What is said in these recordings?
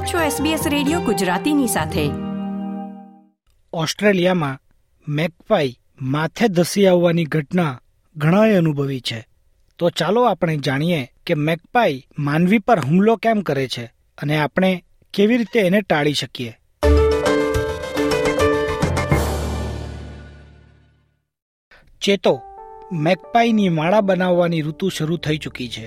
આપ છો SBS radio ગુજરાતીની સાથે. ઓસ્ટ્રેલિયામાં મેકપાઈ માથે ધસી આવવાની ઘટના ઘણાએ અનુભવી છે. તો ચાલો આપણે જાણીએ કે મેકપાઈ માનવી પર હુમલો કેમ કરે છે અને આપણે કેવી રીતે એને ટાળી શકીએ. ચેતો મેકપાઈની માળા બનાવવાની ઋતુ શરૂ થઈ ચૂકી છે.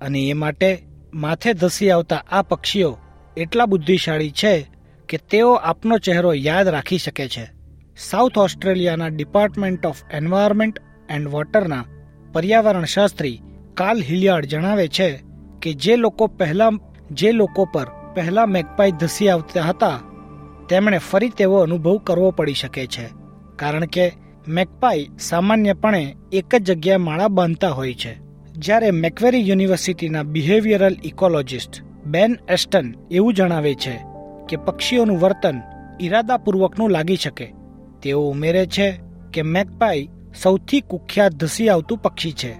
અને એ માટે માથે ધસી આવતા આ પક્ષીઓ એટલા બુદ્ધિશાળી છે કે તેઓ આપનો ચહેરો યાદ રાખી શકે છે. સાઉથ ઓસ્ટ્રેલિયાના ડિપાર્ટમેન્ટ ઓફ એન્વાયરમેન્ટ એન્ડ વોટરના પર્યાવરણ શાસ્ત્રી કાલ હિલિયાર્ડ જણાવે છે કે જે લોકો પહેલા, જે લોકો પર પહેલા મેકપાઈ ધસી આવતા હતા, તેમણે ફરી તેવો અનુભવ કરવો પડી શકે છે. કારણ કે મેકપાઈ સામાન્યપણે એક જ જગ્યાએ માળા બાંધતા હોય છે. જ્યારે મેકવેરી યુનિવર્સિટીના બિહેવિયરલ ઇકોલોજિસ્ટ બેન એસ્ટન એવું જણાવે છે કે પક્ષીઓનું વર્તન ઈરાદાપૂર્વકનું લાગી શકે. તેઓ ઉમેરે છે કે મેકપાઈ સૌથી કુખ્યાત ધસી આવતું પક્ષી છે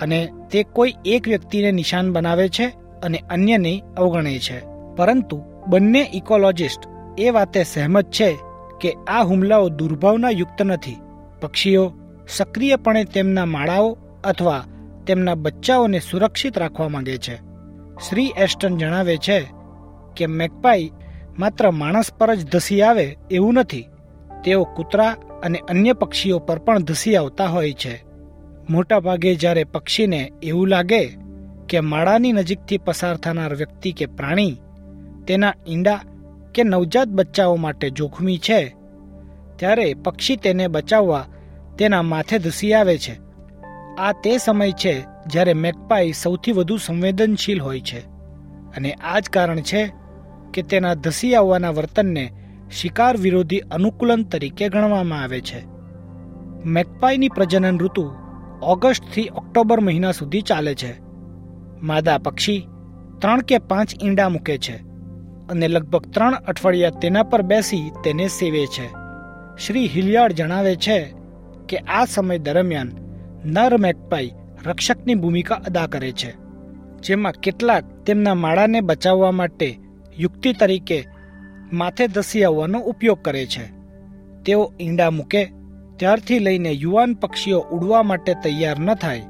અને તે કોઈ એક વ્યક્તિને નિશાન બનાવે છે અને અન્યને અવગણે છે. પરંતુ બંને ઇકોલોજિસ્ટ એ વાતે સહેમત છે કે આ હુમલાઓ દુર્ભાવના યુક્ત નથી. પક્ષીઓ સક્રિયપણે તેમના માળાઓ અથવા તેમના બચ્ચાઓને સુરક્ષિત રાખવા માંગે છે. શ્રી એસ્ટન જણાવે છે કે મેકપાઈ માત્ર માણસ પર જ ધસી આવે એવું નથી. તેઓ કૂતરા અને અન્ય પક્ષીઓ પર પણ ધસી આવતા હોય છે. મોટાભાગે જ્યારે પક્ષીને એવું લાગે કે માળાની નજીકથી પસાર થનાર વ્યક્તિ કે પ્રાણી તેના ઈંડા કે નવજાત બચ્ચાઓ માટે જોખમી છે, ત્યારે પક્ષી તેને બચાવવા તેના માથે ધસી આવે છે. આ તે સમય છે જ્યારે મેકપાઈ સૌથી વધુ સંવેદનશીલ હોય છે. અને આ જ કારણ છે કે તેના ધસી આવવાના વર્તનને શિકાર વિરોધી અનુકૂલન તરીકે ગણવામાં આવે છે. મેકપાઈની પ્રજનન ઋતુ ઓગસ્ટથી ઓક્ટોબર મહિના સુધી ચાલે છે. માદા પક્ષી ત્રણ કે પાંચ ઈંડા મૂકે છે અને લગભગ ત્રણ અઠવાડિયા તેના પર બેસી તેને સેવે છે. શ્રી હિલિયાર્ડ જણાવે છે કે આ સમય દરમિયાન નર મેકપાઈ રક્ષકની ભૂમિકા અદા કરે છે, જેમાં કેટલાક તેમના માળાને બચાવવા માટે યુક્તિ તરીકે માથે ધસી આવવાનો ઉપયોગ કરે છે. તેઓ ઈંડા મૂકે, ત્યારથી લઈને યુવાન પક્ષીઓ ઉડવા માટે તૈયાર ન થાય,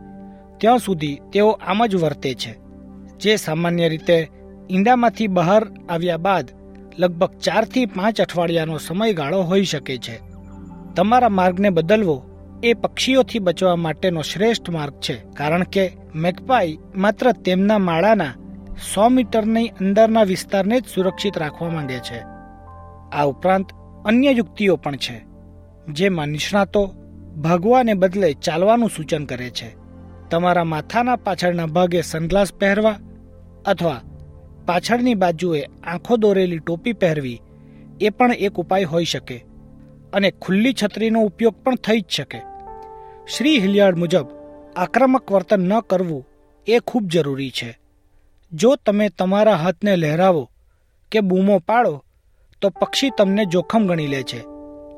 ત્યાં સુધી તેઓ આમ જ વર્તે છે, જે સામાન્ય રીતે ઈંડામાંથી બહાર આવ્યા બાદ લગભગ ચારથી પાંચ અઠવાડિયાનો સમયગાળો હોઈ શકે છે. તમારા માર્ગને બદલવો એ પક્ષીઓથી બચવા માટેનો શ્રેષ્ઠ માર્ગ છે. કારણ કે મેકપાઈ માત્ર તેમના માળાના સો મીટરની અંદરના વિસ્તારને જ સુરક્ષિત રાખવા માંગે છે. આ ઉપરાંત અન્ય યુક્તિઓ પણ છે, જેમાં નિષ્ણાતો ભાગવાને બદલે ચાલવાનું સૂચન કરે છે. તમારા માથાના પાછળના ભાગે સનગ્લાસ પહેરવા અથવા પાછળની બાજુએ આંખો દોરેલી ટોપી પહેરવી એ પણ એક ઉપાય હોઈ શકે. અને ખુલ્લી છત્રીનો ઉપયોગ પણ થઈ જ શકે. શ્રી હિલિયાર્ડ મુજબ આક્રમક વર્તન ન કરવું એ ખૂબ જરૂરી છે. જો તમે તમારા હાથને લહેરાવો કે બૂમો પાડો, તો પક્ષી તમને જોખમ ગણી લે છે.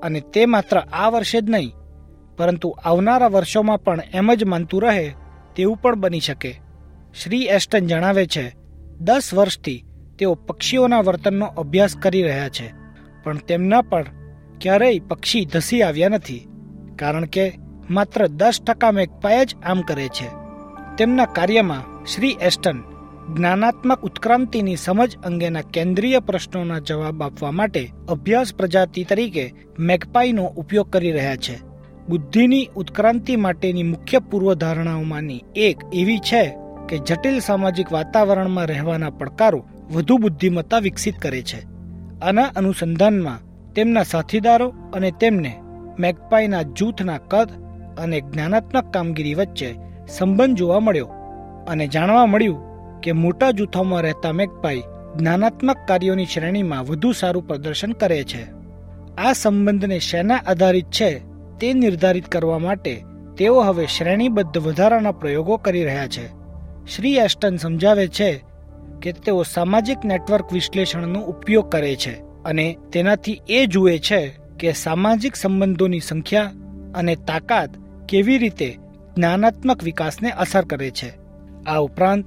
અને તે માત્ર આ વર્ષે જ નહીં, પરંતુ આવનારા વર્ષોમાં પણ એમ જ માનતું રહે તેવું પણ બની શકે. શ્રી એસ્ટન જણાવે છે, દસ વર્ષથી તેઓ પક્ષીઓના વર્તનનો અભ્યાસ કરી રહ્યા છે, પણ તેમના પર ક્યારેય પક્ષી ધસી આવ્યા નથી, કારણ કે માત્ર દસ ટકા મેકપાય જ આમ કરે છે. તેમના કાર્યમાં શ્રી એસ્ટન જ્ઞાનાત્મક ઉત્ક્રાંતિની સમજ અંગેના કેન્દ્રીય પ્રશ્નોના જવાબ આપવા માટે અભ્યાસ પ્રજાતિ તરીકે મેકપાઈનો ઉપયોગ કરી રહ્યા છે. બુદ્ધિની ઉત્ક્રાંતિ માટેની મુખ્ય પૂર્વધારણાઓમાંની એક એવી છે કે જટિલ સામાજિક વાતાવરણમાં રહેવાના પડકારો વધુ બુદ્ધિમત્તા વિકસિત કરે છે. આના અનુસંધાનમાં તેમના સાથીદારો અને તેમને મેકપાઈના જૂથના કદ અને જ્ઞાનાત્મક કામગીરી વચ્ચે સંબંધ જોવા મળ્યો અને જાણવા મળ્યું કે મોટા જૂથોમાં રહેતા મેકપાઈ જ્ઞાનાત્મક કાર્યોની શ્રેણીમાં વધુ સારું પ્રદર્શન કરે છે. આ સંબંધને શેના આધારિત છે તે નિર્ધારિત કરવા માટે તેઓ હવે શ્રેણીબદ્ધ વધારાના પ્રયોગો કરી રહ્યા છે. શ્રી એસ્ટન સમજાવે છે કે તેઓ સામાજિક નેટવર્ક વિશ્લેષણનો ઉપયોગ કરે છે. અને તેનાથી એ જુએ છે કે સામાજિક સંબંધોની સંખ્યા અને તાકાત કેવી રીતે જ્ઞાનાત્મક વિકાસને અસર કરે છે. આ ઉપરાંત,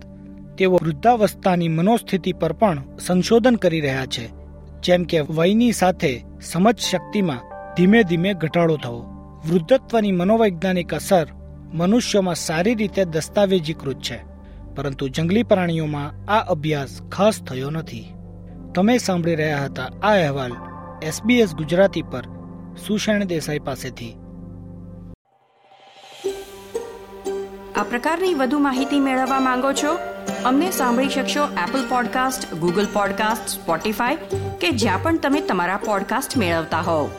તેઓ વૃદ્ધાવસ્થાની મનોસ્થિતિ પર પણ સંશોધન કરી રહ્યા છે, જેમ કે વયની સાથે સમજ શક્તિમાં ધીમે ધીમે ઘટાડો થવો. વૃદ્ધત્વની મનોવૈજ્ઞાનિક અસર મનુષ્યોમાં સારી રીતે દસ્તાવેજીકૃત છે, પરંતુ જંગલી પ્રાણીઓમાં આ અભ્યાસ ખાસ થયો નથી. તમે સાંભળી રહ્યા હતા આ અહેવાલ એસબીએસ ગુજરાતી પર સુષેણ દેસાઈ પાસેથી. આ પ્રકારની વધુ માહિતી મેળવવા માંગો છો? અમને સાંભળી શકશો Apple Podcast Google Podcast Spotify કે જ્યાં પણ તમે તમારા પોડકાસ્ટ મેળવતા હોવ.